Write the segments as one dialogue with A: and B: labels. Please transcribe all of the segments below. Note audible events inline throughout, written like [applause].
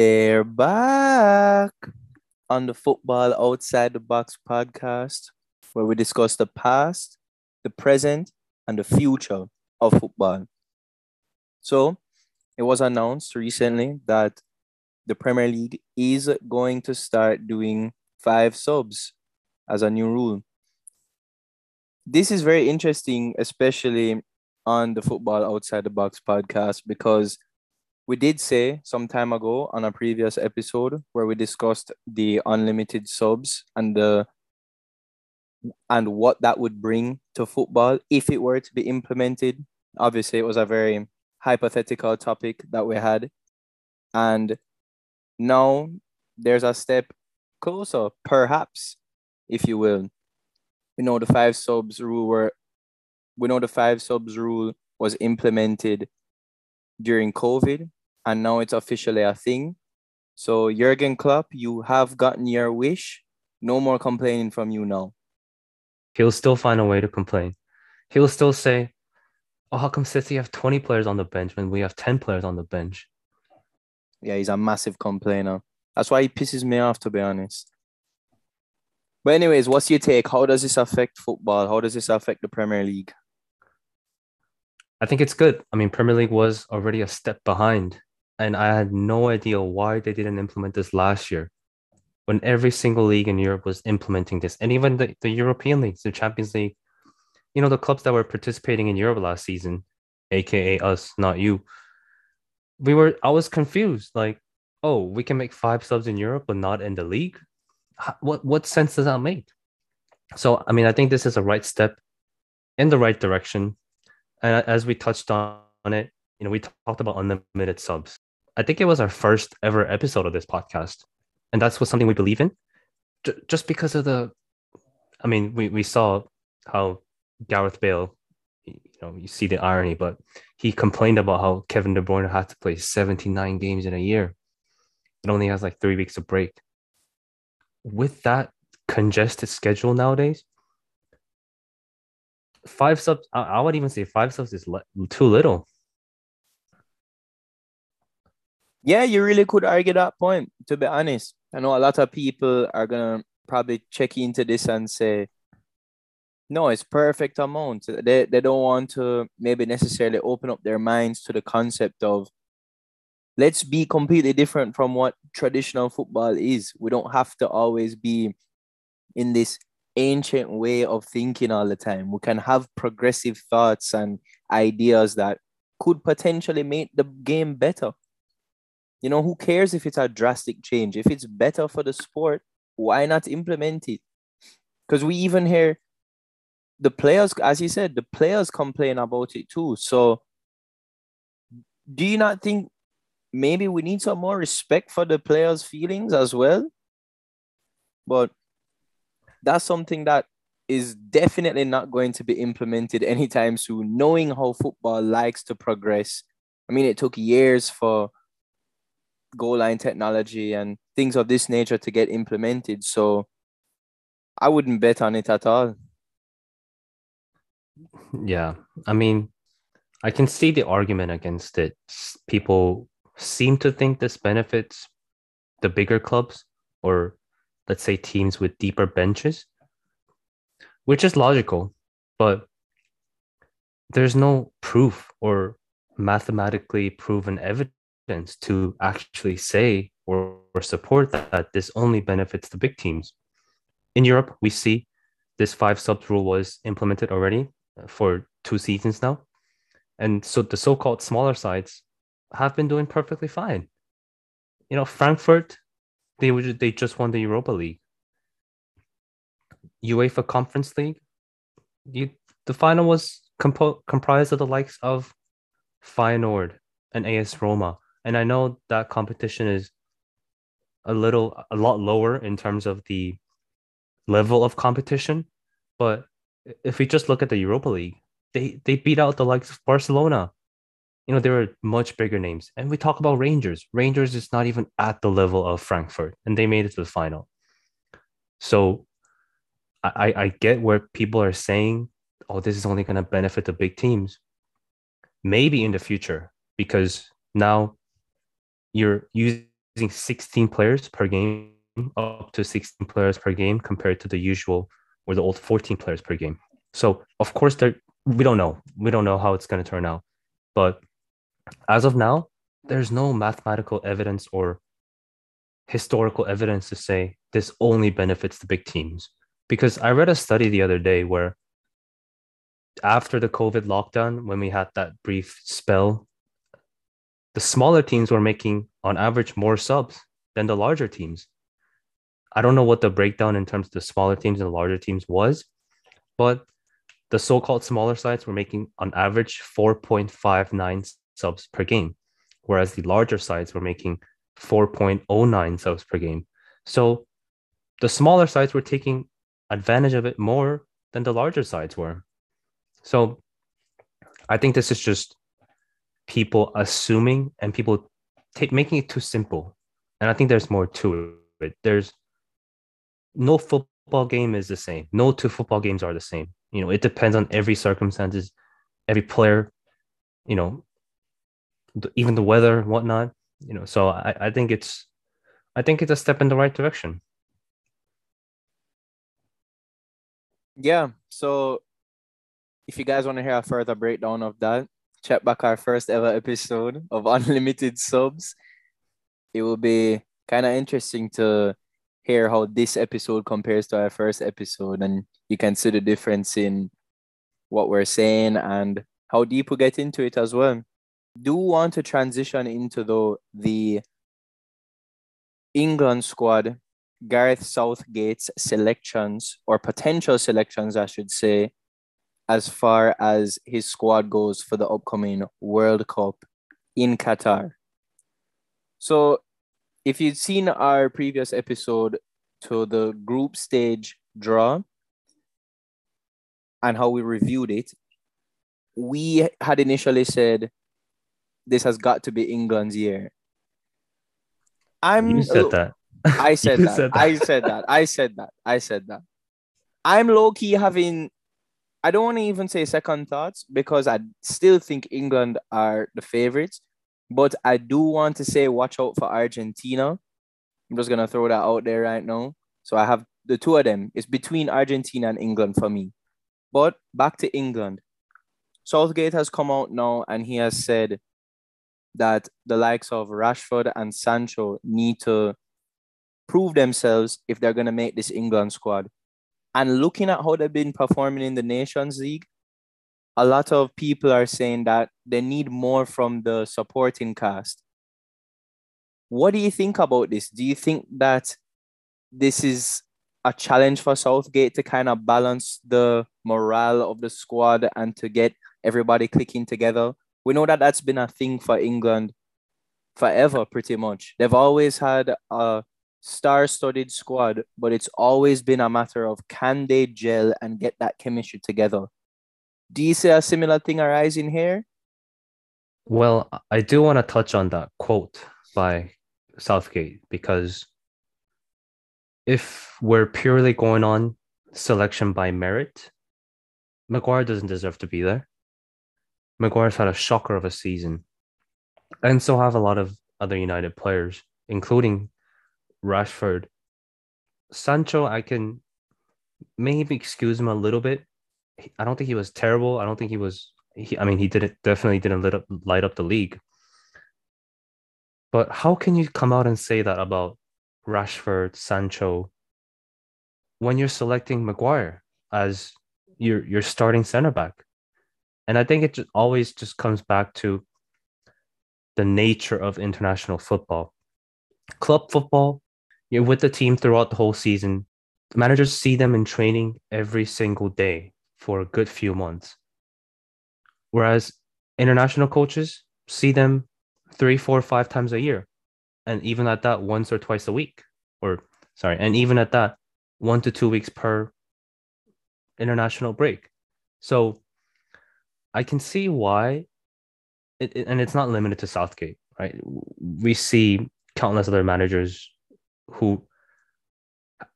A: They're back on the Football Outside the Box podcast, where we discuss the past, the present, and the future of football. So, it was announced recently that the Premier League is going to start doing five subs as a new rule. This is very interesting, especially on the Football Outside the Box podcast, because we did say some time ago on a previous episode where we discussed the unlimited subs and the and what that would bring to football if it were to be implemented. Obviously, it was a very hypothetical topic that we had. And now there's a step closer, perhaps, if you will. You know, the five subs rule were we know the five subs rule was implemented during COVID, and now it's officially a thing. So Jurgen Klopp, you have gotten your wish. No more complaining from you now.
B: He'll still find a way to complain. He'll still say, "Oh, how come City have twenty players on the bench when we have ten players on the bench?"
A: Yeah, he's a massive complainer. That's why he pisses me off, to be honest. But anyways, what's your take? How does this affect football? How does this affect the Premier League?
B: I think it's good. I mean, Premier League was already a step behind, and I had no idea why they didn't implement this last year when every single league in Europe was implementing this, and even the, the European leagues, the Champions League, you know, the clubs that were participating in Europe last season, aka us, not you. We were, I was confused. Like, oh, we can make five subs in Europe, but not in the league. What what sense does that make? So, I mean, I think this is a right step in the right direction and as we touched on it, you know, we talked about unlimited subs. I think it was our first ever episode of this podcast, and that's what something we believe in. J- just because of the, I mean, we we saw how Gareth Bale, you know, you see the irony, but he complained about how Kevin De Bruyne had to play 79 games in a year. It only has like three weeks of break. With that congested schedule nowadays, five subs. I, I would even say five subs is le- too little.
A: Yeah, you really could argue that point. To be honest, I know a lot of people are gonna probably check into this and say, "No, it's perfect amount." They they don't want to maybe necessarily open up their minds to the concept of let's be completely different from what traditional football is. We don't have to always be in this ancient way of thinking all the time. We can have progressive thoughts and ideas that could potentially make the game better. You know, who cares if it's a drastic change? If it's better for the sport, why not implement it? Because we even hear the players, as you said, the players complain about it too. So, do you not think maybe we need some more respect for the players' feelings as well? But that's something that is definitely not going to be implemented anytime soon, knowing how football likes to progress. I mean, it took years for goal line technology and things of this nature to get implemented. So I wouldn't bet on it at all.
B: Yeah. I mean, I can see the argument against it. People seem to think this benefits the bigger clubs or let's say teams with deeper benches, which is logical, but there's no proof or mathematically proven evidence to actually say or, or support that, that this only benefits the big teams. In Europe, we see this five subs rule was implemented already uh, for two seasons now. And so the so called smaller sides have been doing perfectly fine. You know, Frankfurt they they just won the Europa League. UEFA Conference League. You the final was compo- comprised of the likes of Feyenoord and AS Roma, and I know that competition is a little a lot lower in terms of the level of competition, but if we just look at the Europa League, they they beat out the likes of Barcelona, you know, there are much bigger names. And we talk about Rangers. Rangers is not even at the level of Frankfurt, and they made it to the final. So I, I get where people are saying, oh, this is only going to benefit the big teams. Maybe in the future, because now you're using using 16 players per game, up to 16 players per game, compared to the usual or the old 14 players per game. So of course, there we don't know. We don't know how it's going to turn out, but as of now, there's no mathematical evidence or historical evidence to say this only benefits the big teams. Because I read a study the other day where after the COVID lockdown, when we had that brief spell, the smaller teams were making on average more subs than the larger teams. I don't know what the breakdown in terms of the smaller teams and the larger teams was, but the so-called smaller sites were making on average 4.59 subs per game, whereas the larger sites were making 4.09 subs per game. So the smaller sites were taking advantage of it more than the larger sites were. So I think this is just people assuming and people take making it too simple. And I think there's more to it. There's no football game is the same. No two football games are the same. You know, it depends on every circumstances, every player, you know, even the weather whatnot. You know, so I, I think it's I think it's a step in the right direction.
A: Yeah. So if you guys want to hear a further breakdown of that, check back our first ever episode of [laughs] Unlimited Subs. It will be kind of interesting to hear how this episode compares to our first episode, and you can see the difference in what we're saying and how deep we get into it as well. Do want to transition into the the England squad, Gareth Southgate's selections or potential selections, I should say, as far as his squad goes for the upcoming World Cup in Qatar. So if you'd seen our previous episode to the group stage draw and how we reviewed it, we had initially said this has got to be England's year. I'm
B: you said that.
A: I said [laughs] that. said that. I said that. I said that. I said that. I'm low key having I don't want to even say second thoughts because I still think England are the favorites. But I do want to say watch out for Argentina. I'm just gonna throw that out there right now. So I have the two of them. It's between Argentina and England for me. But back to England. Southgate has come out now and he has said that the likes of Rashford and Sancho need to prove themselves if they're gonna make this England squad. And looking at how they've been performing in the Nations League, a lot of people are saying that they need more from the supporting cast. What do you think about this? Do you think that this is a challenge for Southgate to kind of balance the morale of the squad and to get everybody clicking together? We know that that's been a thing for England forever, pretty much. They've always had a star-studded squad, but it's always been a matter of can they gel and get that chemistry together. Do you see a similar thing arising here?
B: Well, I do want to touch on that quote by Southgate because if we're purely going on selection by merit, Maguire doesn't deserve to be there. Maguire's had a shocker of a season, and so have a lot of other United players, including Rashford. Sancho, I can maybe excuse him a little bit I don't think he was terrible. I don't think he was. He, I mean, he didn't definitely didn't light up light up the league. But how can you come out and say that about Rashford, Sancho, when you're selecting Maguire as your your starting center back? And I think it just always just comes back to the nature of international football. Club football, you're with the team throughout the whole season. Managers see them in training every single day for a good few months. Whereas international coaches see them three, four, five times a year. And even at that, once or twice a week. Or, sorry, and even at that, one to two weeks per international break. So I can see why, it, and it's not limited to Southgate, right? We see countless other managers who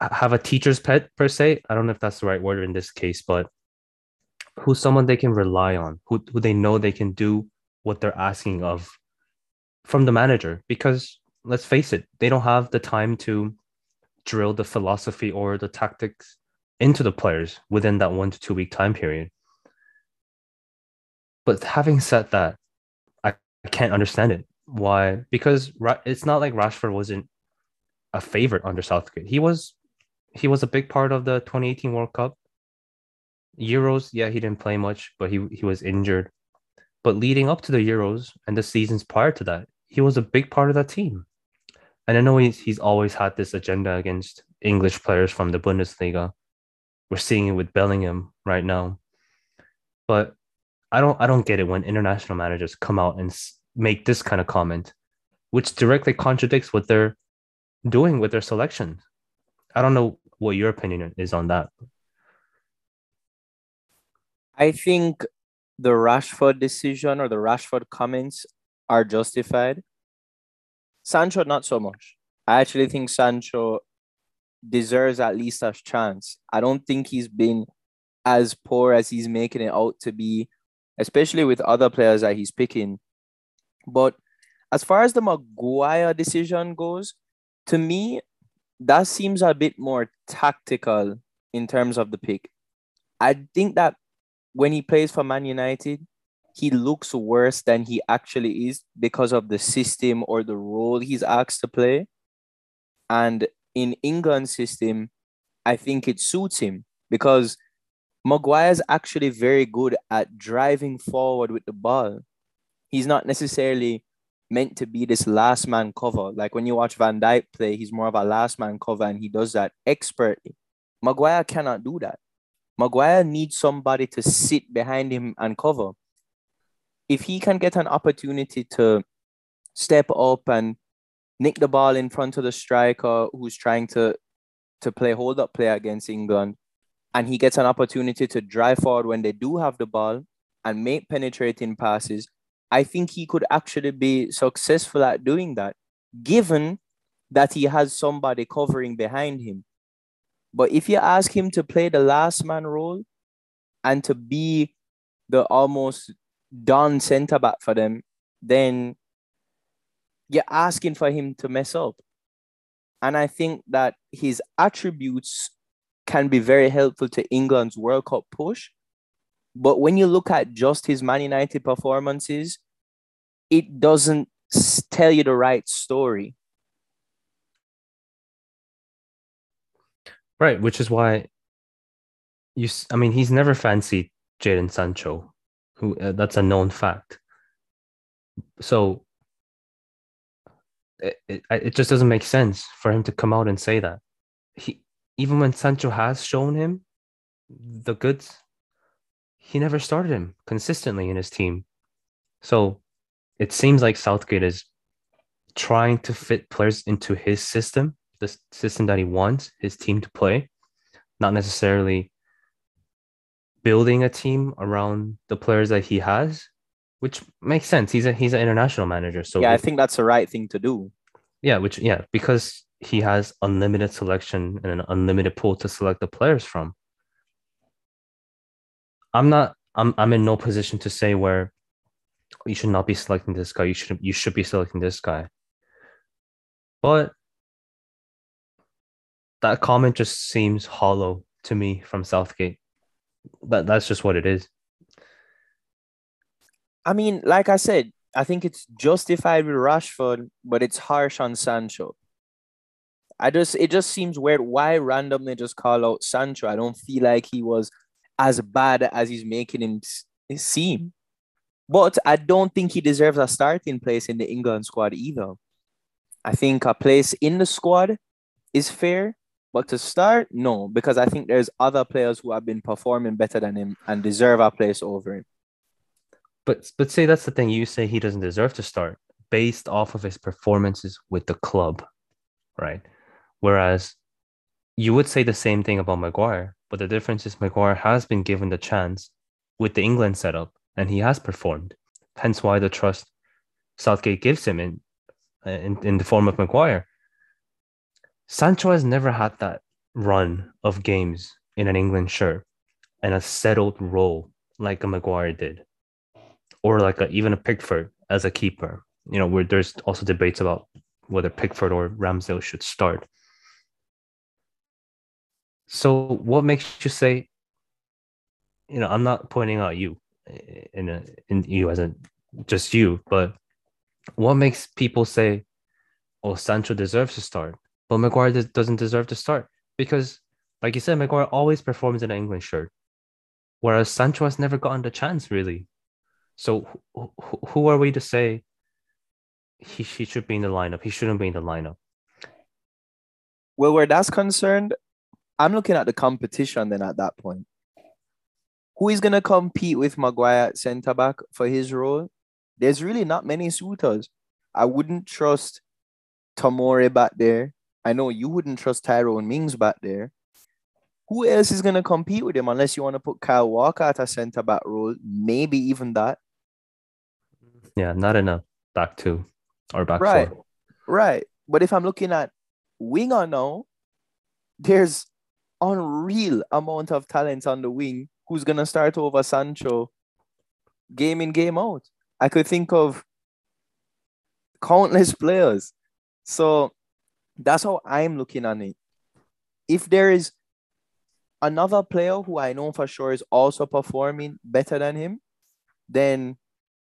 B: have a teacher's pet per se. I don't know if that's the right word in this case, but who's someone they can rely on, who, who they know they can do what they're asking of from the manager. Because let's face it, they don't have the time to drill the philosophy or the tactics into the players within that one to two week time period. But having said that, I, I can't understand it. Why? Because it's not like Rashford wasn't a favorite under Southgate. He was he was a big part of the 2018 World Cup. Euros, yeah, he didn't play much, but he he was injured. But leading up to the Euros and the seasons prior to that, he was a big part of that team. And I know he's he's always had this agenda against English players from the Bundesliga. We're seeing it with Bellingham right now. But I don't I don't get it when international managers come out and make this kind of comment, which directly contradicts what they're doing with their selection. I don't know what your opinion is on that.
A: I think the Rashford decision or the Rashford comments are justified. Sancho, not so much. I actually think Sancho deserves at least a chance. I don't think he's been as poor as he's making it out to be, especially with other players that he's picking. But as far as the Maguire decision goes, to me, that seems a bit more tactical in terms of the pick. I think that when he plays for Man United, he looks worse than he actually is because of the system or the role he's asked to play. And in England's system, I think it suits him because Maguire's actually very good at driving forward with the ball. He's not necessarily meant to be this last man cover. Like when you watch Van Dijk play, he's more of a last man cover and he does that expertly. Maguire cannot do that. Maguire needs somebody to sit behind him and cover. If he can get an opportunity to step up and nick the ball in front of the striker who's trying to to play hold up play against England, and he gets an opportunity to drive forward when they do have the ball and make penetrating passes, I think he could actually be successful at doing that, given that he has somebody covering behind him. But if you ask him to play the last man role and to be the almost done center back for them, then you're asking for him to mess up. And I think that his attributes can be very helpful to England's World Cup push. But when you look at just his Man United performances, it doesn't tell you the right story.
B: Right, which is why you. I mean, he's never fancied Jadon Sancho, who uh, that's a known fact. So it, it it just doesn't make sense for him to come out and say that. He even when Sancho has shown him the goods, he never started him consistently in his team. So it seems like Southgate is trying to fit players into his system, the system that he wants his team to play, not necessarily building a team around the players that he has, which makes sense. He's a he's an international manager, so
A: yeah, I think that's the right thing to do.
B: Yeah, which yeah, because he has unlimited selection and an unlimited pool to select the players from. I'm not I'm I'm in no position to say where you should not be selecting this guy. You should you should be selecting this guy. But that comment just seems hollow to me from Southgate. That that's just what it is.
A: I mean, like I said, I think it's justified with Rashford, but it's harsh on Sancho. I just it just seems weird why randomly just call out Sancho. I don't feel like he was as bad as he's making him seem. But I don't think he deserves a starting place in the England squad either. I think a place in the squad is fair, but to start, no, because I think there's other players who have been performing better than him and deserve a place over him.
B: But but say that's the thing. You say he doesn't deserve to start based off of his performances with the club, right? Whereas you would say the same thing about Maguire, but the difference is Maguire has been given the chance with the England setup and he has performed. Hence why the trust Southgate gives him in uh, in, in the form of Maguire. Sancho has never had that run of games in an England shirt and a settled role like a Maguire did, or like a, even a Pickford as a keeper. You know, where there's also debates about whether Pickford or Ramsdale should start. So, what makes you say, you know, I'm not pointing out you in a in you as a just you, but what makes people say, "Oh, Sancho deserves to start," but Maguire doesn't deserve to start because, like you said, Maguire always performs in an England shirt, whereas Sancho has never gotten the chance really. So, who, who are we to say he, he should be in the lineup? He shouldn't be in the lineup.
A: Well, where that's concerned, I'm looking at the competition then at that point. Who is going to compete with Maguire at centre back for his role? There's really not many suitors. I wouldn't trust Tomori back there. I know you wouldn't trust Tyrone Mings back there. Who else is going to compete with him unless you want to put Kyle Walker at a centre back role? Maybe even that.
B: Yeah, not in a back two or back
A: right.
B: four.
A: Right. But if I'm looking at winger now, there's unreal amount of talent on the wing who's gonna start over Sancho game in, game out. I could think of countless [laughs] players. So that's how I'm looking at it. If there is another player who I know for sure is also performing better than him, then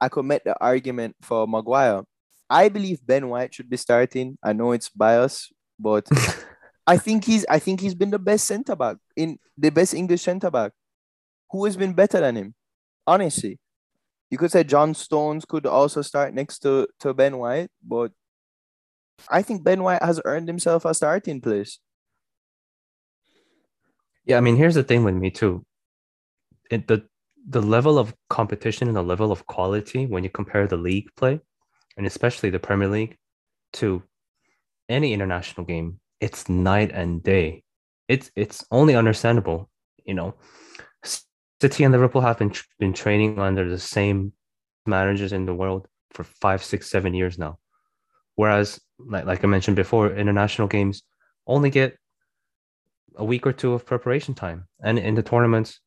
A: I could make the argument for Maguire. I believe Ben White should be starting. I know it's bias, but [laughs] I think he's I think he's been the best centre back in the best English centre back. Who has been better than him? Honestly. You could say John Stones could also start next to, to Ben White, but I think Ben White has earned himself a starting place.
B: Yeah, I mean, here's the thing with me too. It, the the level of competition and the level of quality when you compare the league play, and especially the Premier League, to any international game it's night and day. It's it's only understandable, you know. City and Liverpool have been been training under the same managers in the world for five, six, seven years now. Whereas, like, like I mentioned before, international games only get a week or two of preparation time, and in the tournaments,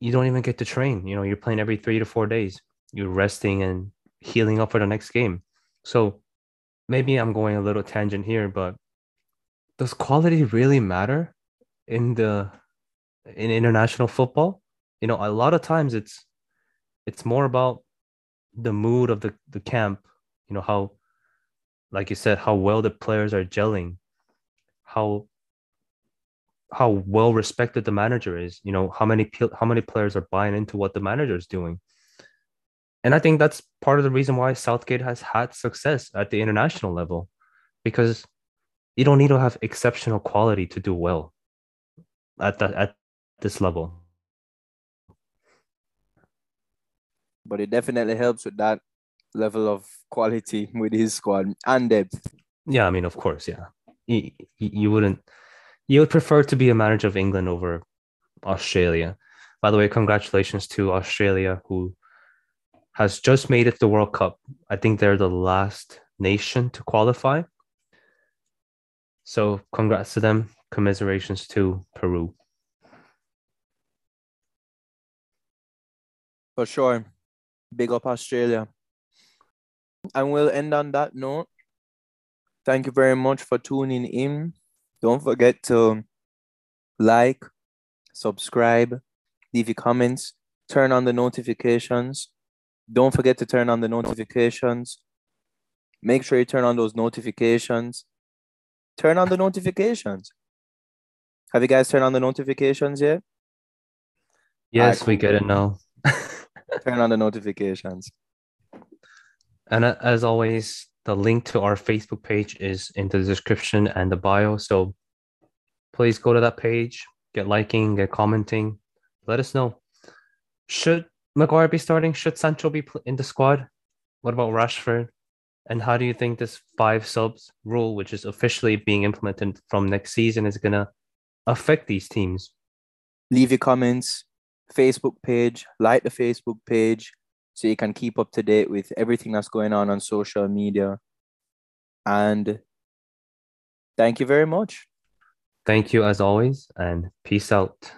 B: you don't even get to train. You know, you're playing every three to four days. You're resting and healing up for the next game. So maybe I'm going a little tangent here, but does quality really matter in the in international football? You know, a lot of times it's it's more about the mood of the, the camp, you know, how like you said, how well the players are gelling, how how well respected the manager is, you know, how many how many players are buying into what the manager is doing. And I think that's part of the reason why Southgate has had success at the international level because you don't need to have exceptional quality to do well at that at this level.
A: But it definitely helps with that level of quality [laughs] with his squad and depth.
B: Yeah, I mean, of course, yeah. You, you wouldn't, you would prefer to be a manager of England over Australia. By the way, congratulations to Australia who has just made it to the World Cup. I think they're the last nation to qualify. So congrats to them. Commiserations to Peru.
A: For sure. Big up Australia. And we'll end on that note. Thank you very much for tuning in. Don't forget to like, subscribe, leave your comments, turn on the notifications. Don't forget to turn on the notifications. Make sure you turn on those notifications turn on the notifications. Have you guys turned on the notifications yet?
B: Yes, right, we get it now. [laughs]
A: turn on the notifications.
B: And as always, the link to our Facebook page is in the description and the bio. So please go to that page, get liking, get commenting. Let us know. Should Maguire be starting? Should Sancho be in the squad? What about Rashford? And how do you think this five subs rule, which is officially being implemented from next season, is going to affect these teams?
A: Leave your comments, Facebook page, like the Facebook page so you can keep up to date with everything that's going on on social media. And thank you very much.
B: Thank you as always, and peace out.